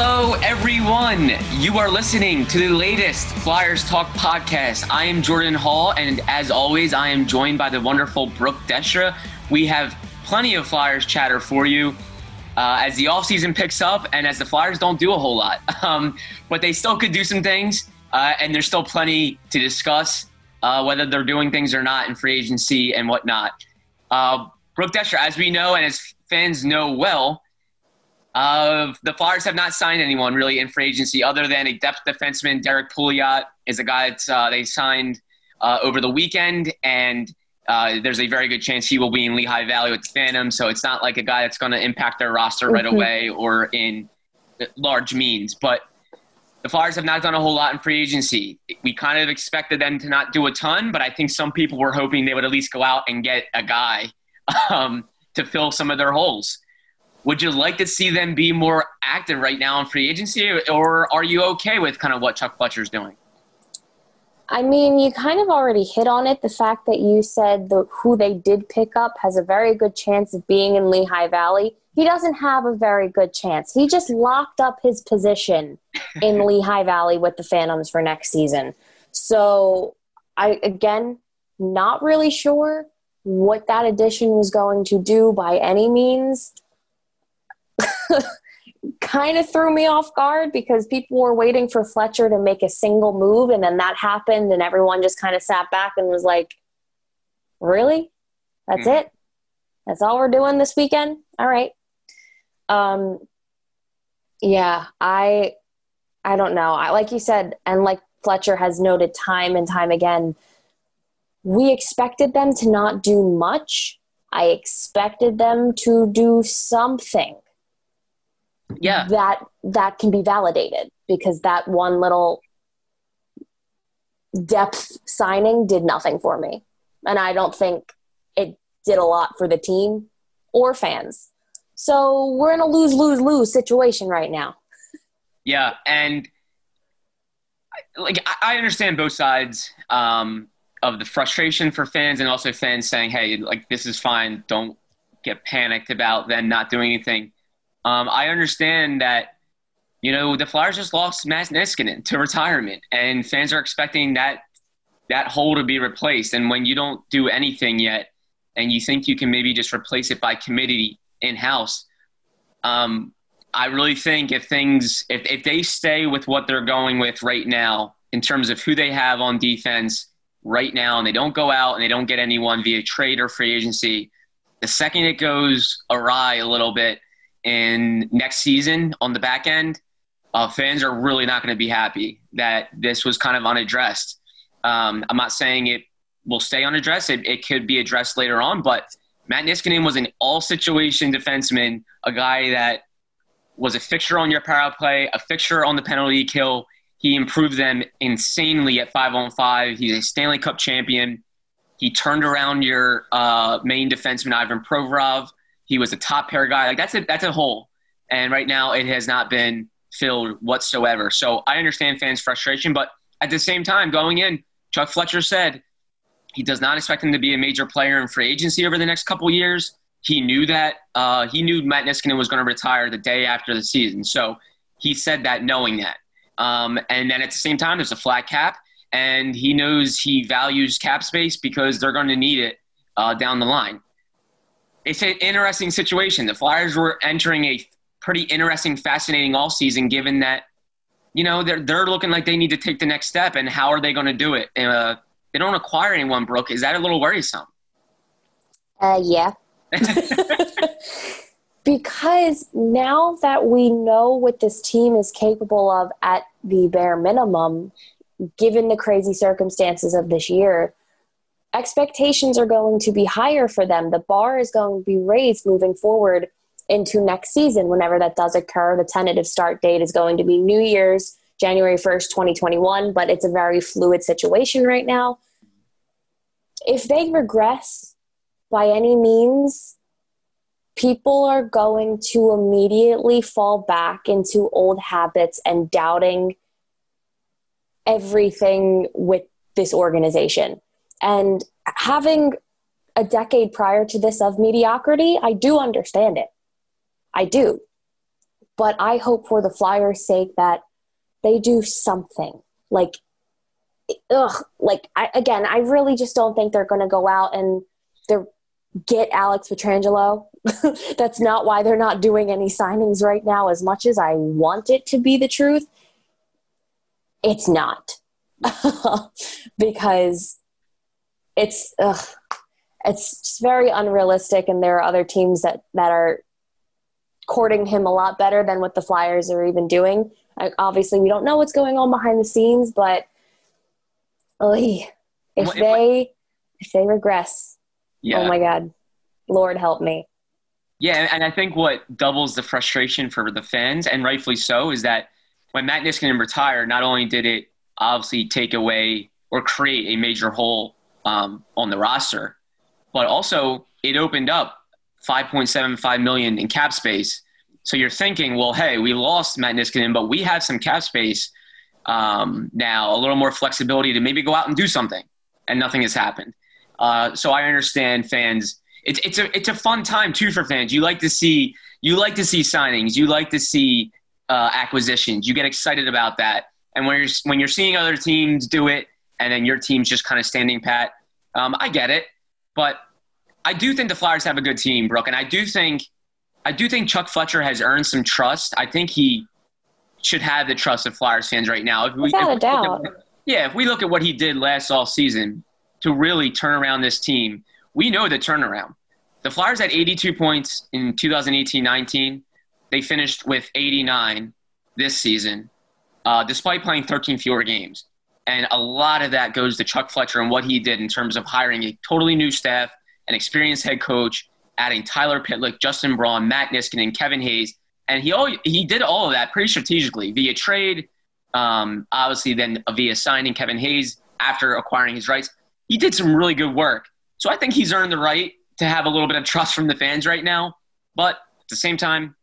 Hello, everyone. You are listening to the latest Flyers Talk podcast. I am Jordan Hall, and as always, I am joined by the wonderful Brooke Destra. We have plenty of Flyers chatter for you uh, as the offseason picks up and as the Flyers don't do a whole lot. Um, but they still could do some things, uh, and there's still plenty to discuss, uh, whether they're doing things or not in free agency and whatnot. Uh, Brooke Destra, as we know and as fans know well, uh, the Flyers have not signed anyone really in free agency other than a depth defenseman. Derrick Pouliot is a guy that uh, they signed uh, over the weekend, and uh, there's a very good chance he will be in Lehigh Valley with the Phantom. So it's not like a guy that's going to impact their roster right mm-hmm. away or in large means. But the Flyers have not done a whole lot in free agency. We kind of expected them to not do a ton, but I think some people were hoping they would at least go out and get a guy um, to fill some of their holes. Would you like to see them be more active right now in free agency, or are you okay with kind of what Chuck Fletcher's doing? I mean, you kind of already hit on it. The fact that you said the, who they did pick up has a very good chance of being in Lehigh Valley. He doesn't have a very good chance. He just locked up his position in Lehigh Valley with the Phantoms for next season. So, I again, not really sure what that addition was going to do by any means. kind of threw me off guard because people were waiting for Fletcher to make a single move, and then that happened, and everyone just kind of sat back and was like, "Really? That's mm. it? That's all we're doing this weekend? All right." Um, yeah, I, I don't know. I like you said, and like Fletcher has noted time and time again, we expected them to not do much. I expected them to do something yeah. that that can be validated because that one little depth signing did nothing for me. And i don't think it did a lot for the team or fans. So we're in a lose lose lose situation right now. Yeah. And like i understand both sides um, of the frustration for fans and also fans saying hey like this is fine. Don't get panicked about them not doing anything um, I understand that, you know, the Flyers just lost Matt Niskanen to retirement, and fans are expecting that that hole to be replaced. And when you don't do anything yet, and you think you can maybe just replace it by committee in house, um, I really think if things if if they stay with what they're going with right now in terms of who they have on defense right now, and they don't go out and they don't get anyone via trade or free agency, the second it goes awry a little bit in next season on the back end, uh, fans are really not going to be happy that this was kind of unaddressed. Um, I'm not saying it will stay unaddressed. It, it could be addressed later on, but Matt Niskanen was an all-situation defenseman, a guy that was a fixture on your power play, a fixture on the penalty kill. He improved them insanely at five on five. He's a Stanley Cup champion. He turned around your uh, main defenseman, Ivan Provorov. He was a top pair guy. Like that's a that's a hole, and right now it has not been filled whatsoever. So I understand fans' frustration, but at the same time, going in, Chuck Fletcher said he does not expect him to be a major player in free agency over the next couple years. He knew that. Uh, he knew Matt Niskanen was going to retire the day after the season. So he said that knowing that. Um, and then at the same time, there's a flat cap, and he knows he values cap space because they're going to need it uh, down the line it's an interesting situation. The Flyers were entering a pretty interesting, fascinating all season, given that you know, they're they're looking like they need to take the next step, and how are they going to do it? Uh, they don't acquire anyone, Brooke. Is that a little worrisome? Uh, yeah. because now that we know what this team is capable of at the bare minimum, given the crazy circumstances of this year, expectations are going to be higher for them. The bar is going to be raised moving forward into next season whenever that does occur. The tentative start date is going to be New Year's, January 1st, 2021, but it's a very fluid situation right now. If they regress by any means, people are going to immediately fall back into old habits and doubting everything with this organization. And having a decade prior to this of mediocrity, I do understand it. I do. But I hope for the Flyers' sake that they do something. Like, ugh, like, I, again, I really just don't think they're going to go out and they're get Alex Pietrangelo. That's not why they're not doing any signings right now, as much as I want it to be the truth. It's not. because it's ugh, it's just very unrealistic and there are other teams that, that are courting him a lot better than what the Flyers are even doing. I, obviously, we don't know what's going on behind the scenes, but oy, if they if they regress, oh yeah. Oh my God. Lord help me. Yeah, and I think what doubles the frustration for the fans, and rightfully so, is that when Matt Niskanen retired, not only did it obviously take away or create a major hole um, on the roster, but also it opened up 5.75 million in cap space. So you're thinking, well, hey, we lost Matt Niskanen, but we have some cap space um, now, a little more flexibility to maybe go out and do something, and nothing has happened. Uh, so I understand fans. It's it's a it's a fun time too for fans. You like to see you like to see signings. You like to see uh, acquisitions. You get excited about that. And when you're when you're seeing other teams do it, and then your team's just kind of standing pat, um, I get it. But I do think the Flyers have a good team, Brooke, and I do think I do think Chuck Fletcher has earned some trust. I think he should have the trust of Flyers fans right now. If we, Without if a doubt. At, yeah, if we look at what he did last all season, to really turn around this team, we know the turnaround. The Flyers had 82 points in 2018 19. They finished with 89 this season, uh, despite playing 13 fewer games. And a lot of that goes to Chuck Fletcher and what he did in terms of hiring a totally new staff, an experienced head coach, adding Tyler Pitlick, Justin Braun, Matt Niskanen, and Kevin Hayes. And he, all, he did all of that pretty strategically via trade, um, obviously, then via signing Kevin Hayes after acquiring his rights he did some really good work. So I think he's earned the right to have a little bit of trust from the fans right now. But at the same time,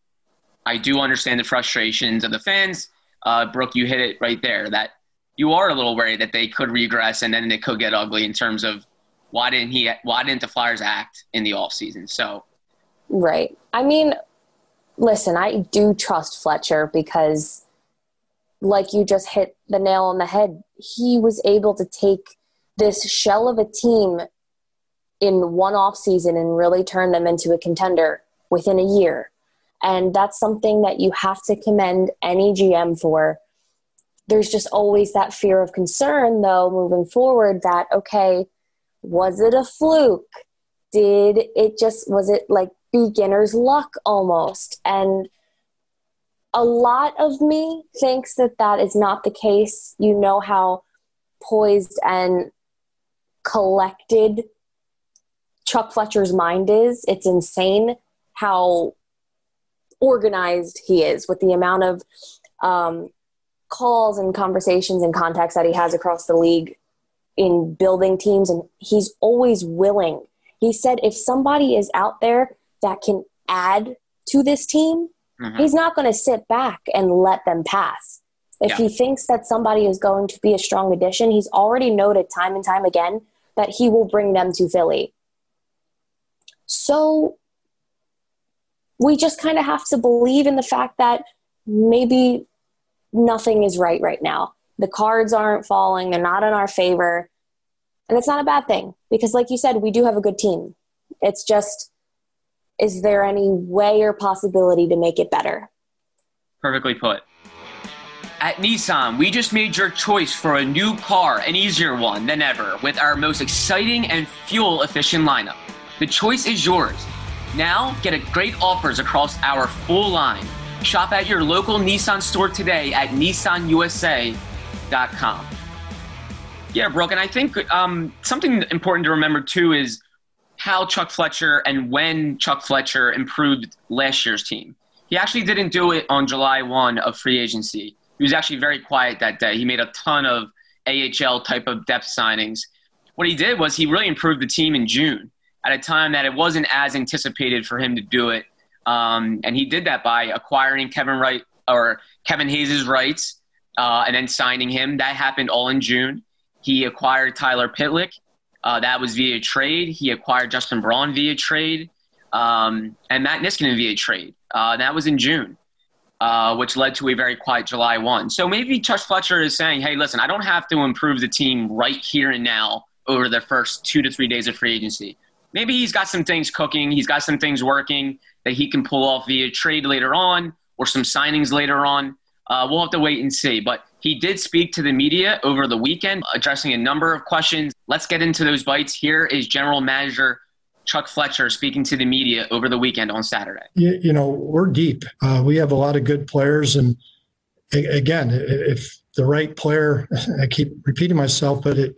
I do understand the frustrations of the fans. Uh, Brooke, you hit it right there that you are a little worried that they could regress and then it could get ugly in terms of why didn't he why didn't the Flyers act in the off season? So Right. I mean, listen, I do trust Fletcher because like you just hit the nail on the head. He was able to take this shell of a team in one off season and really turn them into a contender within a year. And that's something that you have to commend any GM for. There's just always that fear of concern, though, moving forward that, okay, was it a fluke? Did it just, was it like beginner's luck almost? And a lot of me thinks that that is not the case. You know how poised and collected Chuck Fletcher's mind is. It's insane how organized he is with the amount of um, calls and conversations and contacts that he has across the league in building teams. And he's always willing. He said if somebody is out there that can add to this team, mm-hmm. he's not going to sit back and let them pass. If yeah. he thinks that somebody is going to be a strong addition, he's already noted time and time again that he will bring them to Philly. So we just kind of have to believe in the fact that maybe nothing is right right now. The cards aren't falling, they're not in our favor. And it's not a bad thing because, like you said, we do have a good team. It's just, is there any way or possibility to make it better? Perfectly put At Nissan, we just made your choice for a new car, an easier one than ever, with our most exciting and fuel efficient lineup. The choice is yours. Now, get great offers across our full line. Shop at your local Nissan store today at nissanusa.com. Yeah, Brooke, and I think um, something important to remember too is how Chuck Fletcher and when Chuck Fletcher improved last year's team. He actually didn't do it on July 1 of free agency. He was actually very quiet that day. He made a ton of AHL type of depth signings. What he did was he really improved the team in June at a time that it wasn't as anticipated for him to do it. Um, and he did that by acquiring Kevin Wright or Kevin Hayes' rights uh, and then signing him. That happened all in June. He acquired Tyler Pitlick. Uh, that was via trade. He acquired Justin Braun via trade um, and Matt Niskanen via trade. Uh, that was in June, uh, which led to a very quiet July 1. So maybe Chuck Fletcher is saying, hey, listen, I don't have to improve the team right here and now over the first two to three days of free agency maybe he's got some things cooking. He's got some things working that he can pull off via trade later on or some signings later on. Uh, we'll have to wait and see. But he did speak to the media over the weekend, addressing a number of questions. Let's get into those bites. Here is General Manager Chuck Fletcher speaking to the media over the weekend on Saturday. You, you know, we're deep. Uh, we have a lot of good players. And again, if the right player, I keep repeating myself, but it,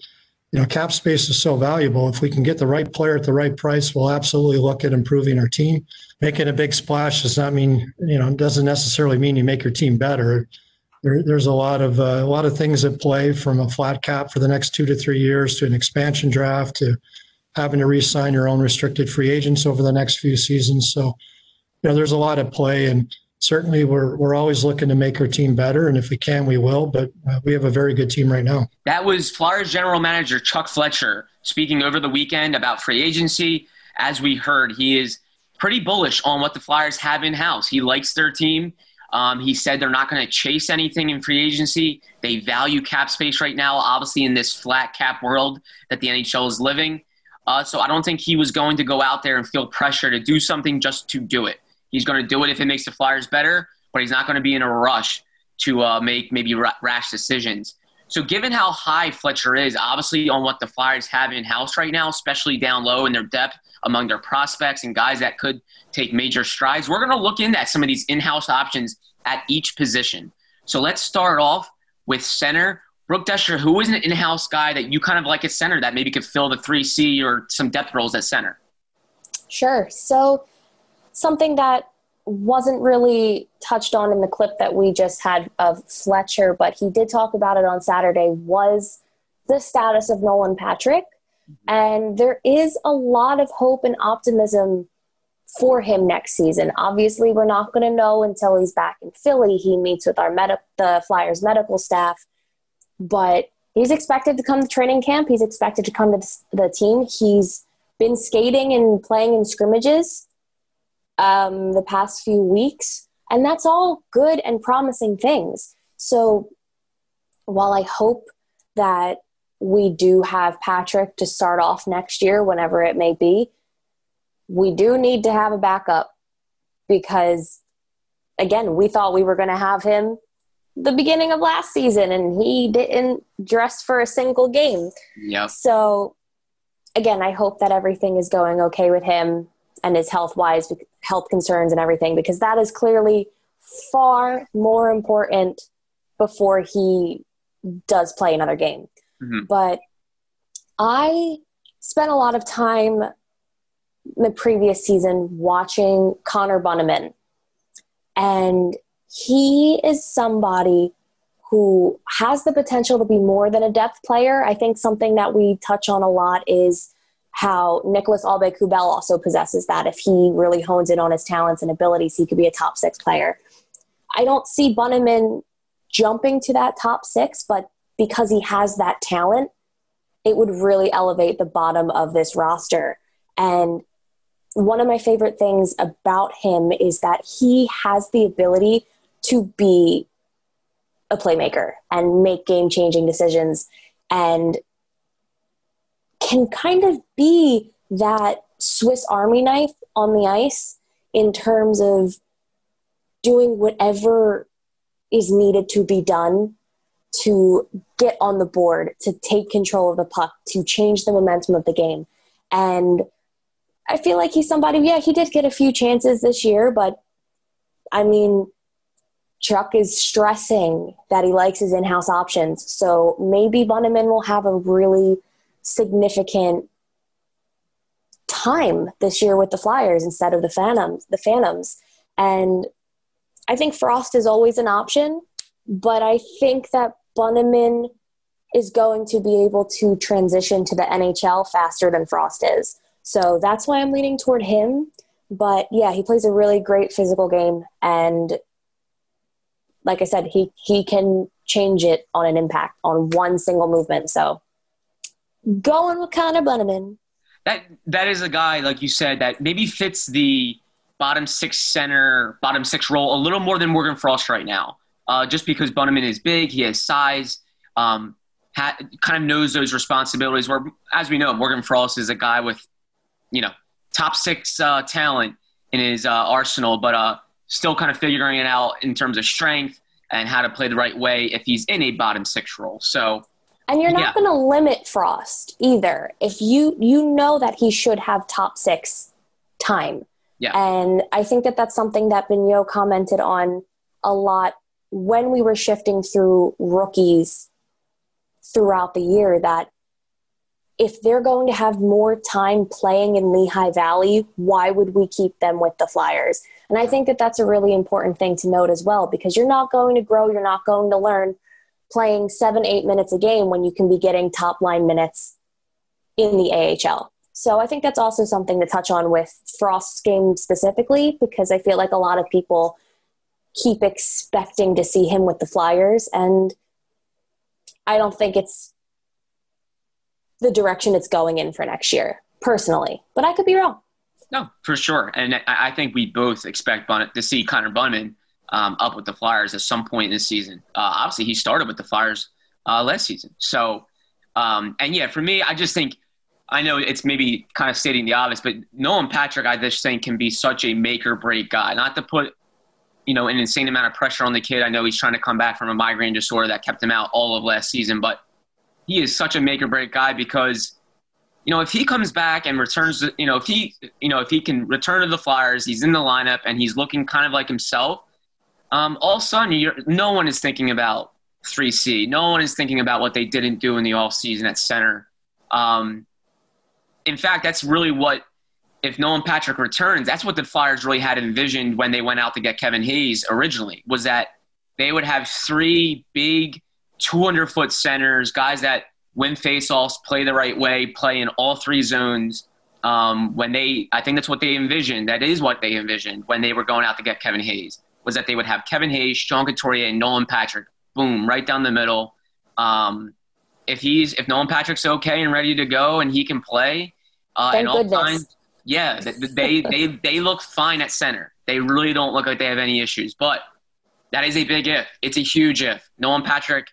you know, cap space is so valuable. If we can get the right player at the right price, we'll absolutely look at improving our team. Making a big splash does not mean, you know, doesn't necessarily mean you make your team better. There, there's a lot of uh, a lot of things at play from a flat cap for the next two to three years to an expansion draft to having to re-sign your own restricted free agents over the next few seasons. So, you know, there's a lot at play, and certainly we're we're always looking to make our team better, and if we can, we will. But uh, we have a very good team right now. That was Flyers general manager Chuck Fletcher speaking over the weekend about free agency. As we heard, he is pretty bullish on what the Flyers have in house. He likes their team. Um, he said they're not going to chase anything in free agency. They value cap space right now, obviously in this flat cap world that the NHL is living. Uh, so I don't think he was going to go out there and feel pressure to do something just to do it. He's going to do it if it makes the Flyers better, but he's not going to be in a rush to uh, make maybe rash decisions. So, given how high Fletcher is, obviously on what the Flyers have in house right now, especially down low in their depth among their prospects and guys that could take major strides, we're going to look into some of these in house options at each position. So, let's start off with center. Brooke Destra, who is an in house guy that you kind of like at center that maybe could fill the 3C or some depth roles at center? Sure. So, something that wasn't really touched on in the clip that we just had of Fletcher, but he did talk about it on Saturday, was the status of Nolan Patrick. And there is a lot of hope and optimism for him next season. Obviously, we're not going to know until he's back in Philly. He meets with our med- the Flyers medical staff, but he's expected to come to training camp. He's expected to come to the team. He's been skating and playing in scrimmages um, the past few weeks. And that's all good and promising things. So while I hope that we do have Patrick to start off next year, whenever it may be, we do need to have a backup because, again, we thought we were going to have him the beginning of last season and he didn't dress for a single game. Yeah. So, again, I hope that everything is going okay with him and his health wise health concerns and everything because that is clearly far more important before he does play another game. Mm-hmm. but i spent a lot of time the previous season watching connor bunnaman and he is somebody who has the potential to be more than a depth player. I think something that we touch on a lot is how Nicholas Aube-Kubel also possesses that. If he really hones in on his talents and abilities, he could be a top six player. I don't see Bunnaman jumping to that top six, but because he has that talent, it would really elevate the bottom of this roster. And one of my favorite things about him is that he has the ability to be a playmaker and make game changing decisions. And can kind of be that Swiss Army knife on the ice in terms of doing whatever is needed to be done to get on the board, to take control of the puck, to change the momentum of the game. And I feel like he's somebody, yeah, he did get a few chances this year, but I mean, Chuck is stressing that he likes his in house options. So maybe Bunnaman will have a really significant time this year with the Flyers instead of the Phantoms. The Phantoms, and I think Frost is always an option, but I think that Bunnaman is going to be able to transition to the NHL faster than Frost is. So that's why I'm leaning toward him. But yeah, he plays a really great physical game and like I said, he he can change it on an impact on one single movement. So going with Connor Bunnaman. That that is a guy, like you said, that maybe fits the bottom six center, bottom six role a little more than Morgan Frost right now. Uh, just because Bunnaman is big, he has size, um, ha- kind of knows those responsibilities. Where, as we know, Morgan Frost is a guy with, you know, top six uh, talent in his uh, arsenal, but uh, still kind of figuring it out in terms of strength and how to play the right way if he's in a bottom six role. So, and you're not yeah. going to limit Frost either. If you you know that he should have top six time, yeah. And I think that that's something that Vigneault commented on a lot when we were shifting through rookies throughout the year. That if they're going to have more time playing in Lehigh Valley, why would we keep them with the Flyers? And I think that that's a really important thing to note as well because you're not going to grow, you're not going to learn playing seven, eight minutes a game when you can be getting top line minutes in the AHL. So I think that's also something to touch on with Frost's game specifically because I feel like a lot of people keep expecting to see him with the Flyers and I don't think it's the direction it's going in for next year, personally. But I could be wrong. No, for sure. And I think we both expect Bun- to see Connor Bunnaman um, up with the Flyers at some point in the season. Uh, obviously, he started with the Flyers uh, last season. So, um, and yeah, for me, I just think I know it's maybe kind of stating the obvious, but Nolan Patrick, I just think, can be such a make or break guy. Not to put you know an insane amount of pressure on the kid. I know he's trying to come back from a migraine disorder that kept him out all of last season, but he is such a make or break guy because you know if he comes back and returns you know if he you know if he can return to the flyers he's in the lineup and he's looking kind of like himself um, all of a sudden no one is thinking about 3c no one is thinking about what they didn't do in the off season at center um, in fact that's really what if Nolan Patrick returns, that's what the Flyers really had envisioned when they went out to get Kevin Hayes originally, was that they would have three big 200 foot centers, guys that win faceoffs, play the right way, play in all three zones. Um, when they, I think that's what they envisioned. That is what they envisioned when they were going out to get Kevin Hayes. Was that they would have Kevin Hayes, Sean Couturier, and Nolan Patrick, boom, right down the middle. Um, if he's if Nolan Patrick's okay and ready to go and he can play, uh, Thank and all Time, yeah, they they they look fine at center. They really don't look like they have any issues. But that is a big if. It's a huge if. Nolan Patrick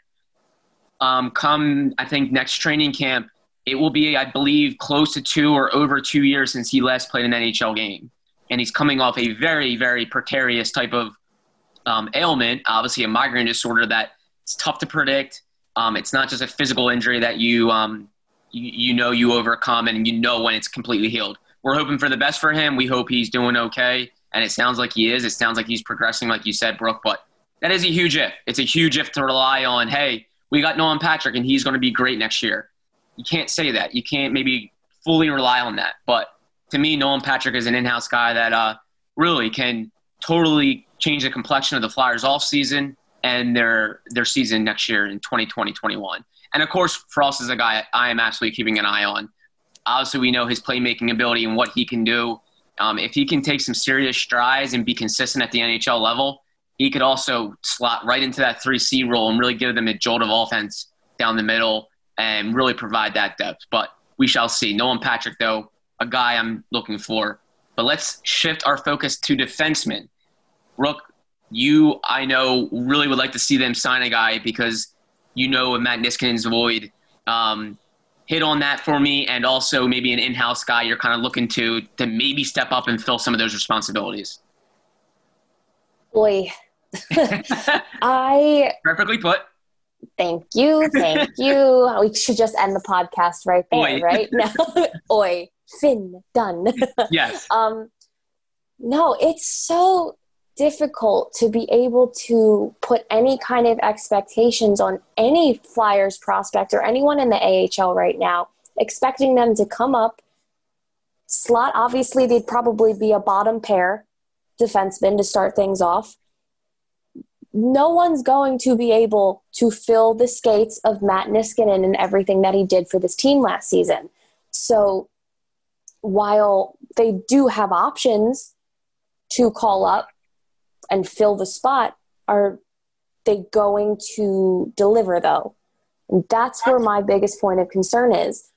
um, come I think next training camp, it will be I believe close to two or over two years since he last played an NHL game, and he's coming off a very very precarious type of um, ailment, obviously a migraine disorder that it's tough to predict. Um, it's not just a physical injury that you, um, you you know you overcome and you know when it's completely healed. We're hoping for the best for him. We hope he's doing okay, and it sounds like he is. It sounds like he's progressing, like you said, Brooke. But that is a huge if. It's a huge if to rely on. Hey, we got Nolan Patrick and he's going to be great next year. You can't say that. You can't maybe fully rely on that. But to me, Nolan Patrick is an in-house guy that uh, really can totally change the complexion of the Flyers off season and their their season next year in 2020, 21. And of course, Frost is a guy I am absolutely keeping an eye on. Obviously, we know his playmaking ability and what he can do. Um, if he can take some serious strides and be consistent at the NHL level, he could also slot right into that 3C role and really give them a jolt of offense down the middle and really provide that depth. But we shall see. Nolan Patrick, though, a guy I'm looking for. But let's shift our focus to defensemen. Rook, you, I know, really would like to see them sign a guy because you know Matt Niskanen's void. Um, hit on that for me, and also maybe an in-house guy you're kind of looking to to maybe step up and fill some of those responsibilities. Boy, I Perfectly put. thank you, thank you. We should just end the podcast right there, Oi. right? No, oi, Finn, done. Yes. um, no, it's so difficult to be able to put any kind of expectations on any Flyers prospect or anyone in the AHL right now, expecting them to come up, slot. Obviously, they'd probably be a bottom pair defenseman to start things off. No one's going to be able to fill the skates of Matt Niskanen and everything that he did for this team last season. So while they do have options to call up and fill the spot, are they going to deliver though? And that's where my biggest point of concern is.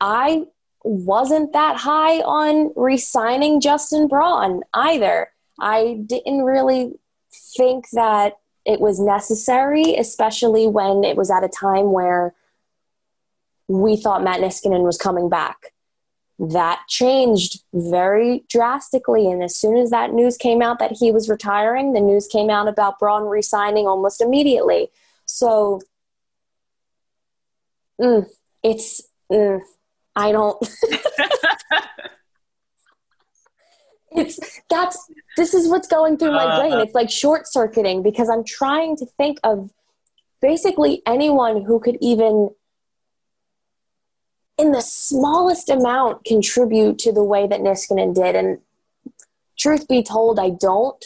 I wasn't that high on re signing Justin Braun either. I didn't really think that it was necessary, especially when it was at a time where we thought Matt Niskanen was coming back. That changed very drastically. And as soon as that news came out that he was retiring, the news came out about Braun resigning almost immediately. So mm, it's, mm, I don't. it's that's this is what's going through my brain. It's like short circuiting because I'm trying to think of basically anyone who could even in the smallest amount contribute to the way that Niskanen did. And truth be told, I don't.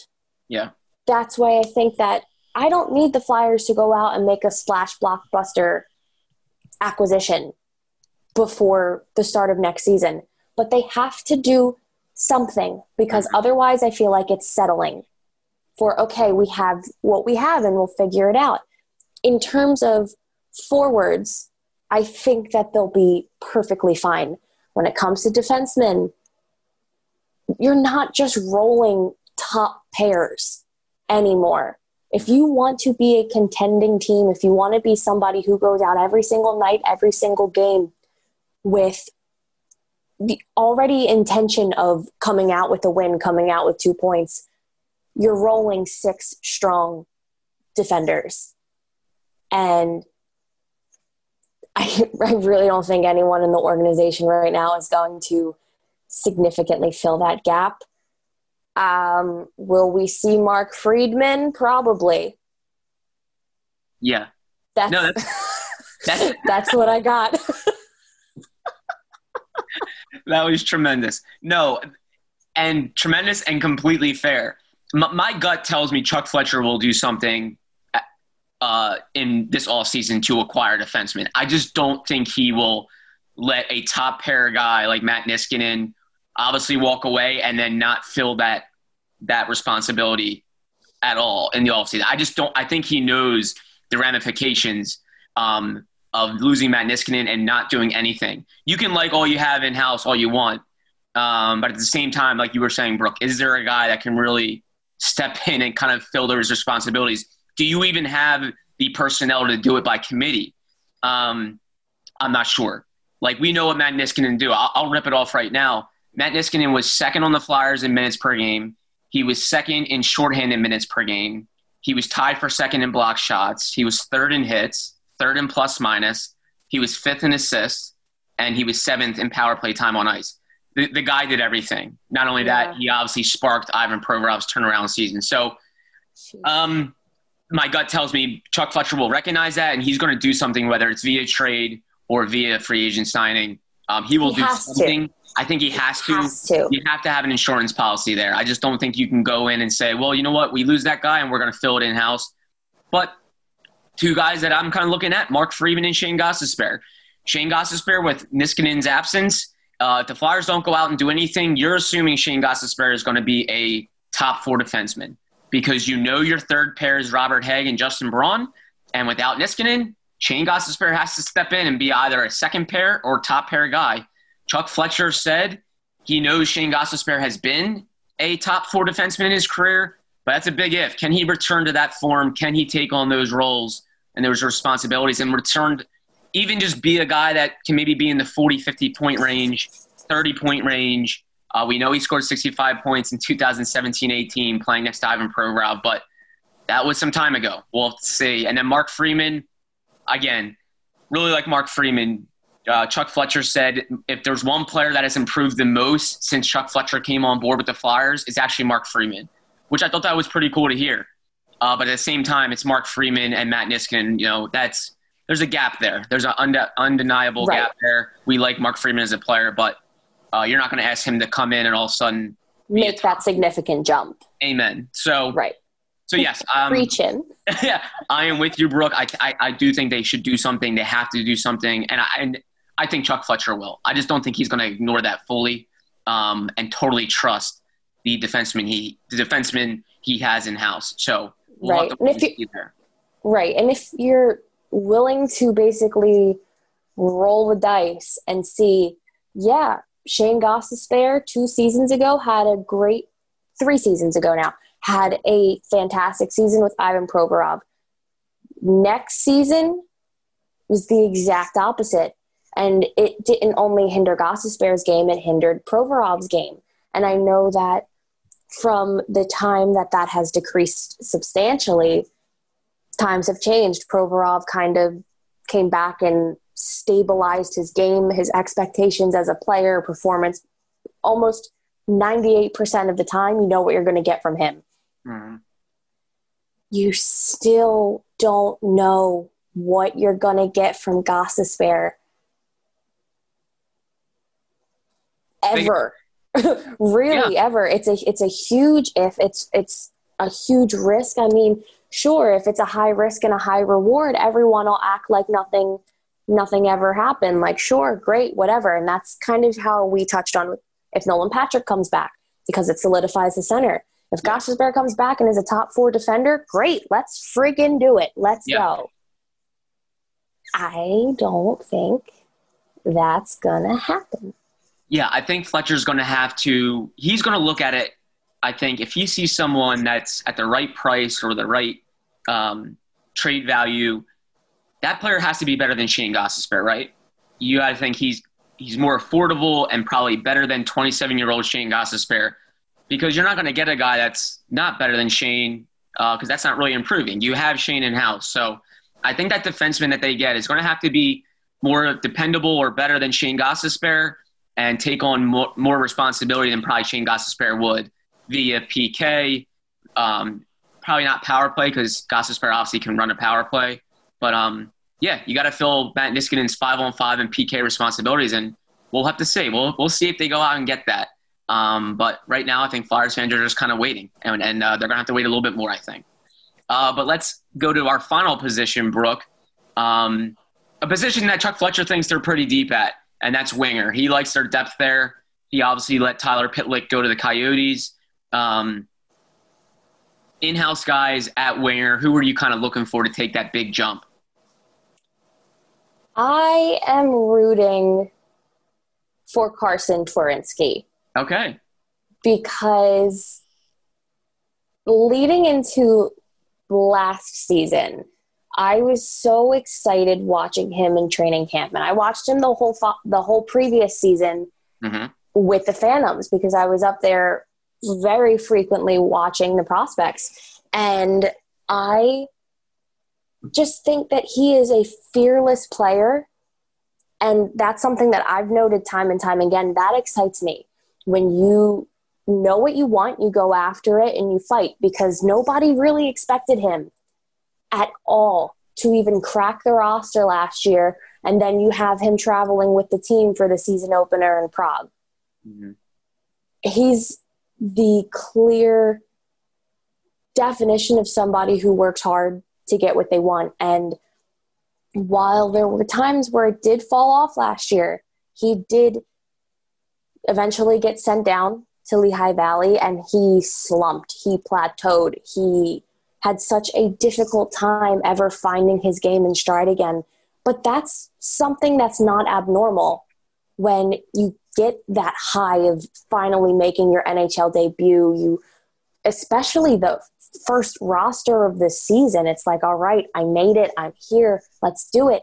Yeah. That's why I think that I don't need the Flyers to go out and make a splash blockbuster acquisition before the start of next season. But they have to do something because mm-hmm. otherwise I feel like it's settling for, okay, we have what we have and we'll figure it out. In terms of forwards, I think that they'll be perfectly fine. When it comes to defensemen, you're not just rolling top pairs anymore. If you want to be a contending team, if you want to be somebody who goes out every single night, every single game with the already intention of coming out with a win, coming out with two points, you're rolling six strong defenders. And I, I really don't think anyone in the organization right now is going to significantly fill that gap. Um, will we see Mark Friedman? Probably. Yeah. That's No, That's that's what I got. that was tremendous. No, and tremendous and completely fair. My, my gut tells me Chuck Fletcher will do something uh, in this all season to acquire defensemen. I just don't think he will let a top pair guy like Matt Niskanen obviously walk away and then not fill that that responsibility at all in the offseason. I just don't. I think he knows the ramifications um, of losing Matt Niskanen and not doing anything. You can like all you have in house all you want, um, but at the same time, like you were saying, Brooke, is there a guy that can really step in and kind of fill those responsibilities? Do you even have the personnel to do it by committee? Um, I'm not sure. Like we know what Matt Niskanen do. I'll, I'll rip it off right now. Matt Niskanen was second on the Flyers in minutes per game. He was second in shorthanded minutes per game. He was tied for second in block shots. He was third in hits, third in plus minus. He was fifth in assists, and he was seventh in power play time on ice. The, the guy did everything. Not only Yeah. that, he obviously sparked Ivan Provorov's turnaround season. So, um, my gut tells me Chuck Fletcher will recognize that, and he's going to do something, whether it's via trade or via free agent signing. Um, he will He do has to. something. I think he has to. Has to. You have to have an insurance policy there. I just don't think you can go in and say, well, you know what, we lose that guy and we're going to fill it in house. But two guys that I'm kind of looking at, Mark Friedman and Shane Gostisbehere. Shane Gostisbehere with Niskanen's absence, uh, if the Flyers don't go out and do anything, you're assuming Shane Gostisbehere is going to be a top four defenseman because you know your third pair is Robert Hagg and Justin Braun. And without Niskanen, Shane Gostisbehere has to step in and be either a second pair or top pair guy. Chuck Fletcher said he knows Shane Gostisbehere has been a top four defenseman in his career, but that's a big if. Can he return to that form? Can he take on those roles and those responsibilities and return, even just be a guy that can maybe be in the 40, 50 point range, 30 point range, Uh, we know he scored 65 points in 2017-18 playing next to Ivan Provorov, but that was some time ago. We'll see. And then Mark Friedman, again, really like Mark Friedman. Uh, Chuck Fletcher said if there's one player that has improved the most since Chuck Fletcher came on board with the Flyers, it's actually Mark Friedman, which I thought that was pretty cool to hear. Uh, but at the same time, it's Mark Friedman and Matt Niskanen. You know, that's there's a gap there. There's an unde- undeniable right. gap there. We like Mark Friedman as a player, but uh, you're not going to ask him to come in and all of a sudden make that significant jump. Amen. So right. So yes, um, preaching. yeah, I am with you, Brooke. I, I, I do think they should do something. They have to do something, and I and I think Chuck Fletcher will. I just don't think he's going to ignore that fully um, and totally trust the defenseman he the defenseman he has in house. So we'll right, and if you, right, and if you're willing to basically roll the dice and see, yeah, Shane Gostisbehere two seasons ago had a great three seasons ago now had a fantastic season with Ivan Provorov. Next season was the exact opposite. And it didn't only hinder Gostisbehere's game, it hindered Provorov's game. And I know that from the time that that has decreased substantially, times have changed. Provorov kind of came back and stabilized his game, his expectations as a player, performance. Almost 98% of the time, you know what you're going to get from him. Mm-hmm. You still don't know what you're going to get from Gostisbehere ever. really yeah. ever. It's a it's a huge if it's it's a huge risk. I mean, sure, if it's a high risk and a high reward, everyone will act like nothing nothing ever happened. Like, sure, great, whatever. And that's kind of how we touched on if Nolan Patrick comes back because it solidifies the center. If Gostisbehere comes back and is a top four defender, great. Let's friggin' do it. Let's yeah. go. I don't think that's gonna happen. Yeah, I think Fletcher's gonna have to. He's gonna look at it I think if he sees someone that's at the right price or the right um, trade value, that player has to be better than Shane Gostisbehere, right? You got to think he's he's more affordable and probably better than 27 year old Shane Gostisbehere because you're not going to get a guy that's not better than Shane because uh, that's not really improving. You have Shane in house, so I think that defenseman that they get is going to have to be more dependable or better than Shane Gostisbehere and take on more, more responsibility than probably Shane Gostisbehere would via PK. Um, probably not power play because Gostisbehere obviously can run a power play. But um, yeah, you got to fill Matt Niskanen's five on five and PK responsibilities, and we'll have to see. We'll we'll see if they go out and get that. Um, but right now, I think Flyers fans are just kind of waiting, and, and uh, they're gonna have to wait a little bit more, I think. Uh, but let's go to our final position, Brooke. Um, a position that Chuck Fletcher thinks they're pretty deep at, and that's winger. He likes their depth there. He obviously let Tyler Pitlick go to the Coyotes um, in-house guys at winger, who are you kind of looking for to take that big jump? I am rooting for Carson Twarynski. Okay. Because leading into last season, I was so excited watching him in training camp, and I watched him the whole fo- the whole previous season mm-hmm. with the Phantoms because I was up there very frequently watching the prospects. And I just think that he is a fearless player. And that's something that I've noted time and time again. That excites me. When you know what you want, you go after it and you fight because nobody really expected him at all to even crack the roster last year. And then you have him traveling with the team for the season opener in Prague. Mm-hmm. He's the clear definition of somebody who works hard to get what they want. And while there were times where it did fall off last year, he did eventually get sent down to Lehigh Valley and he slumped, he plateaued, he had such a difficult time ever finding his game in stride again. But that's something that's not abnormal when you get that high of finally making your NHL debut, you especially the first roster of the season, it's like, all right, I made it, I'm here, let's do it.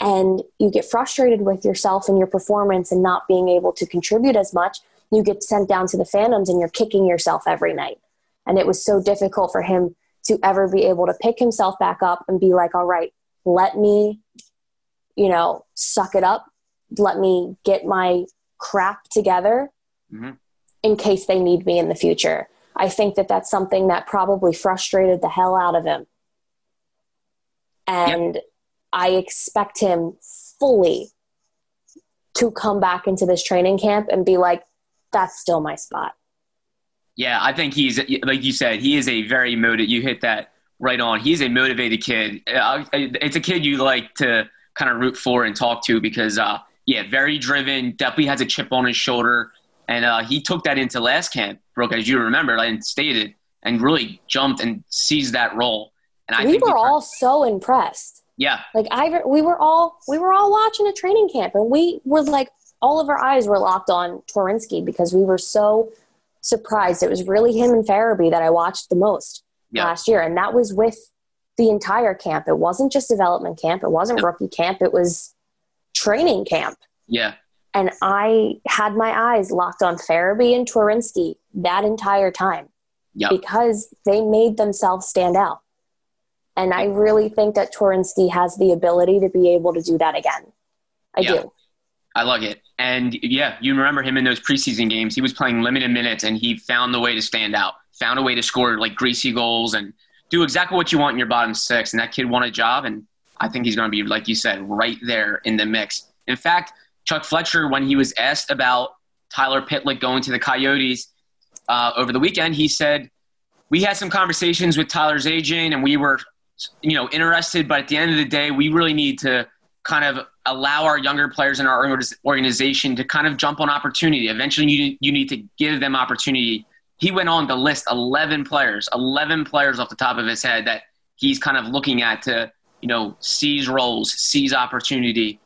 And you get frustrated with yourself and your performance and not being able to contribute as much. you get sent down to the Phantoms and you're kicking yourself every night. And it was so difficult for him to ever be able to pick himself back up and be like, all right, let me, you know, suck it up. Let me get my crap together mm-hmm. in case they need me in the future. I think that that's something that probably frustrated the hell out of him. And yep. I expect him fully to come back into this training camp and be like, that's still my spot. Yeah, I think he's like you said, he is a very motivated. You hit that right on. He's a motivated kid. Uh, it's a kid you like to kind of root for and talk to because, uh, yeah, very driven. Definitely has a chip on his shoulder, and uh, he took that into last camp, Brooke, as you remember, and stated, and really jumped and seized that role. And I we were all so impressed. Yeah, like I, we were all we were all watching a training camp, and we were like, all of our eyes were locked on Twarynski because we were so surprised. It was really him and Farabee that I watched the most yeah. last year. And that was with the entire camp. It wasn't just development camp, it wasn't rookie camp, it was training camp. Yeah. And I had my eyes locked on Farabee and Twarynski that entire time yep. because they made themselves stand out. And I really think that Twarynski has the ability to be able to do that again. I do. I love it. And yeah, you remember him in those preseason games. He was playing limited minutes and he found the way to stand out, found a way to score like greasy goals and do exactly what you want in your bottom six. And that kid won a job. And I think he's going to be, like you said, right there in the mix. In fact, Chuck Fletcher, when he was asked about Tyler Pitlick going to the Coyotes uh, over the weekend, he said, We had some conversations with Tyler's agent and we were, you know, interested, but at the end of the day, we really need to kind of allow our younger players in our organization to kind of jump on opportunity. Eventually, you, you need to give them opportunity. He went on to list 11 players, 11 players off the top of his head that he's kind of looking at to, you know, seize roles, seize opportunity.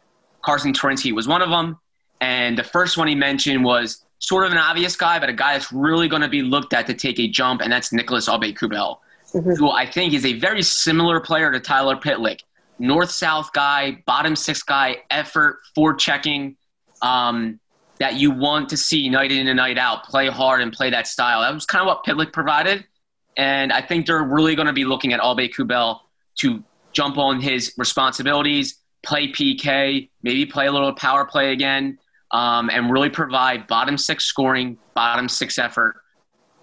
Carsen Twarynski was one of them. And the first one he mentioned was sort of an obvious guy, but a guy that's really going to be looked at to take a jump, and that's Nicholas Aube-Kubel, mm-hmm. who I think is a very similar player to Tyler Pitlick north south guy, bottom six guy, effort, forechecking um, that you want to see night in and night out, play hard and play that style. That was kind of what Pitlick provided. And I think they're really going to be looking at Aube-Kubel to jump on his responsibilities, play PK, maybe play a little power play again, um, and really provide bottom six scoring, bottom six effort.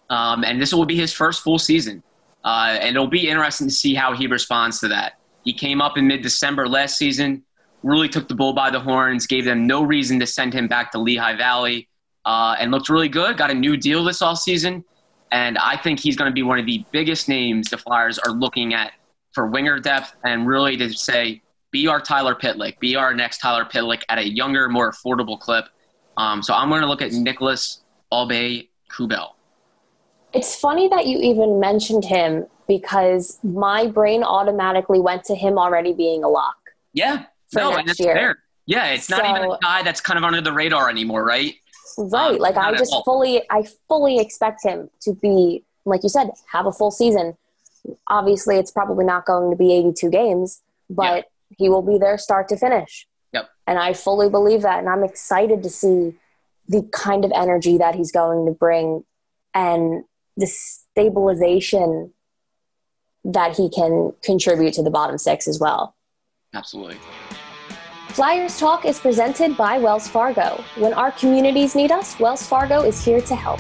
Um, and this will be his first full season. Uh, and it'll be interesting to see how he responds to that. He came up in mid December last season, really took the bull by the horns, gave them no reason to send him back to Lehigh Valley, uh, and looked really good. Got a new deal this off season, and I think he's going to be one of the biggest names the Flyers are looking at for winger depth, and really to say, be our Tyler Pitlick, be our next Tyler Pitlick at a younger, more affordable clip. Um, so I'm going to look at Nicholas Aube Kubel. It's funny that you even mentioned him because my brain automatically went to him already being a lock. Yeah. no, and that's year. fair. Yeah, it's so, not even a guy that's kind of under the radar anymore, right? Right. Um, like I just fully I fully expect him to be like you said, have a full season. Obviously it's probably not going to be 82 games, but he will be there start to finish. Yep. And I fully believe that and I'm excited to see the kind of energy that he's going to bring and the stabilization that he can contribute to the bottom six as well. Absolutely. Flyers Talk is presented by Wells Fargo. When our communities need us, Wells Fargo is here to help.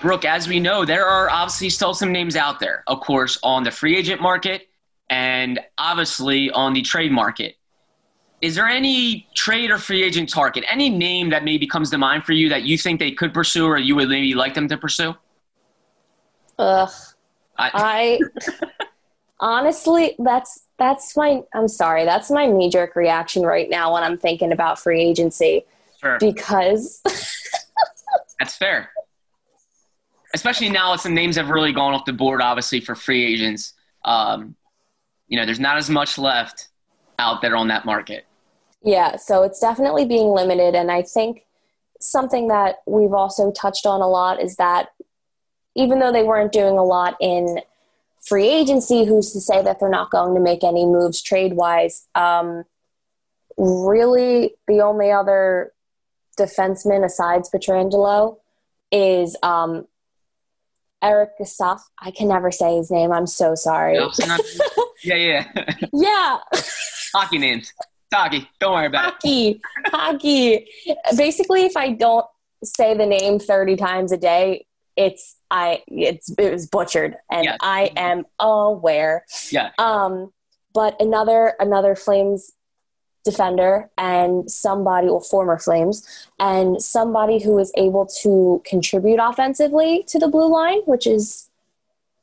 Brooke, as we know, there are obviously still some names out there, of course, on the free agent market and obviously on the trade market. Is there any trade or free agent target, any name that maybe comes to mind for you that you think they could pursue or you would maybe like them to pursue? Ugh, I, I honestly, that's that's my. I'm sorry, that's my knee jerk reaction right now when I'm thinking about free agency. Sure. Because that's fair. Especially now, some names have really gone off the board. Obviously, for free agents, um, you know, there's not as much left out there on that market. Yeah, so it's definitely being limited, and I think something that we've also touched on a lot is that even though they weren't doing a lot in free agency, who's to say that they're not going to make any moves trade wise? Um, really, the only other defenseman besides Pietrangelo is um, Eric Gustaf. I can never say his name. I'm so sorry. yeah, yeah. yeah. Hockey names. Hockey. Don't worry about hockey. it. Hockey. Hockey. Basically, if I don't say the name 30 times a day, it's I it's it was butchered and yes. I am aware. Yeah. Um but another another Flames defender and somebody or former Flames and somebody who is able to contribute offensively to the blue line, which is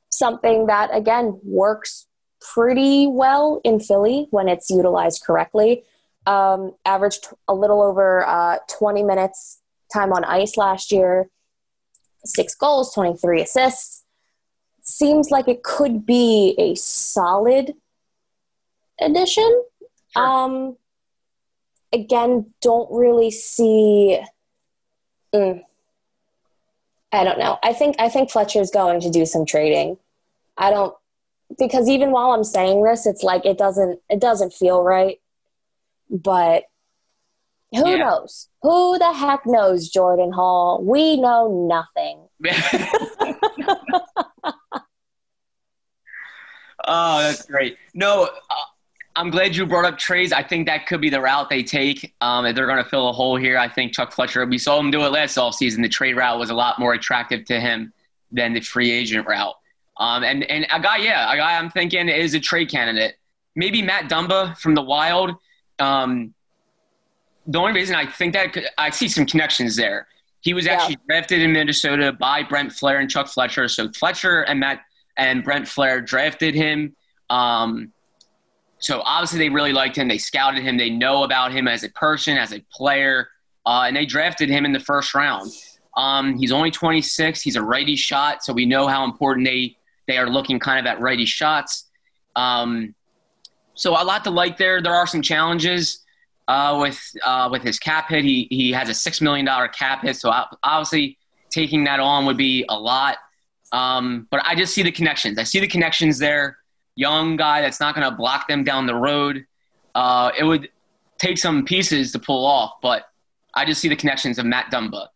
something that again works pretty well in Philly when it's utilized correctly. Um, averaged a little over uh, 20 minutes time on ice last year, six goals, 23 assists. Seems like it could be a solid addition. Sure. Um, again, don't really see. Mm, I don't know. I think I think Fletcher's going to do some trading. I don't because even while I'm saying this, it's like it doesn't it doesn't feel right. But who yeah. knows? Who the heck knows, Jordan Hall? We know nothing. oh, that's great. No, uh, I'm glad you brought up trades. I think that could be the route they take. Um, if they're going to fill a hole here, I think Chuck Fletcher, we saw him do it last offseason. The trade route was a lot more attractive to him than the free agent route. Um, and, and a guy, yeah, a guy I'm thinking is a trade candidate. Maybe Matt Dumba from the Wild. Um, the only reason I think that I see some connections there. He was actually yeah. drafted in Minnesota by Brent Flahr and Chuck Fletcher. So Fletcher and Matt and Brent Flahr drafted him. Um, so obviously they really liked him. They scouted him. They know about him as a person, as a player, uh, and they drafted him in the first round. Um, he's only 26. He's a righty shot, so we know how important they they are looking kind of at righty shots. Um, so a lot to like there. There are some challenges uh, with uh, with his cap hit. He he has a six million dollar cap hit, so obviously taking that on would be a lot. Um, but I just see the connections. I see the connections there young guy that's not going to block them down the road. Uh, it would take some pieces to pull off, but I just see the connections of Matt Dumba,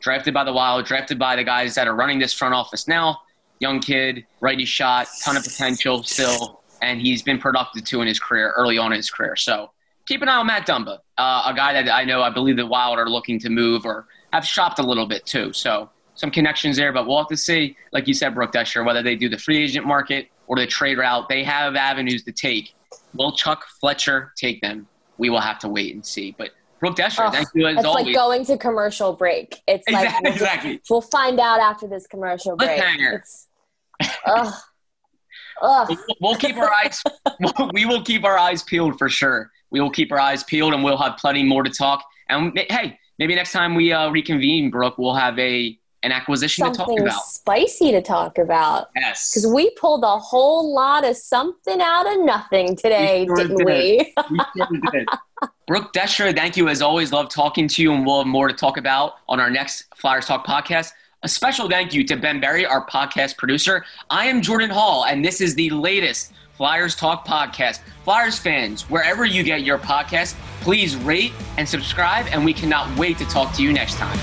drafted by the Wild, drafted by the guys that are running this front office now. Young kid, righty shot, ton of potential still, and he's been productive too in his career, early on in his career. So keep an eye on Matt Dumba, uh, a guy that I know I believe the Wild are looking to move or have shopped a little bit too. So some connections there, but we'll have to see, like you said, Brooke Destra, whether they do the free agent market or the trade route. They have avenues to take. Will Chuck Fletcher take them? We will have to wait and see. But Brooke Destra, oh, thank you as it's always. like going to commercial break. It's exactly, like we'll, exactly. we'll find out after this commercial break. It's, ugh. Ugh. We'll keep our eyes. we will keep our eyes peeled for sure. We will keep our eyes peeled, and we'll have plenty more to talk. And hey, maybe next time we uh, reconvene, Brooke, we'll have a an acquisition something to talk about. Spicy to talk about. Yes. Because we pulled a whole lot of something out of nothing today, we sure didn't did. we? we sure did. Brooke Destra, thank you as always. Love talking to you, and we'll have more to talk about on our next Flyers Talk podcast. A special thank you to Ben Berry, our podcast producer. I am Jordan Hall, and this is the latest Flyers Talk podcast. Flyers fans, wherever you get your podcast, please rate and subscribe, and we cannot wait to talk to you next time.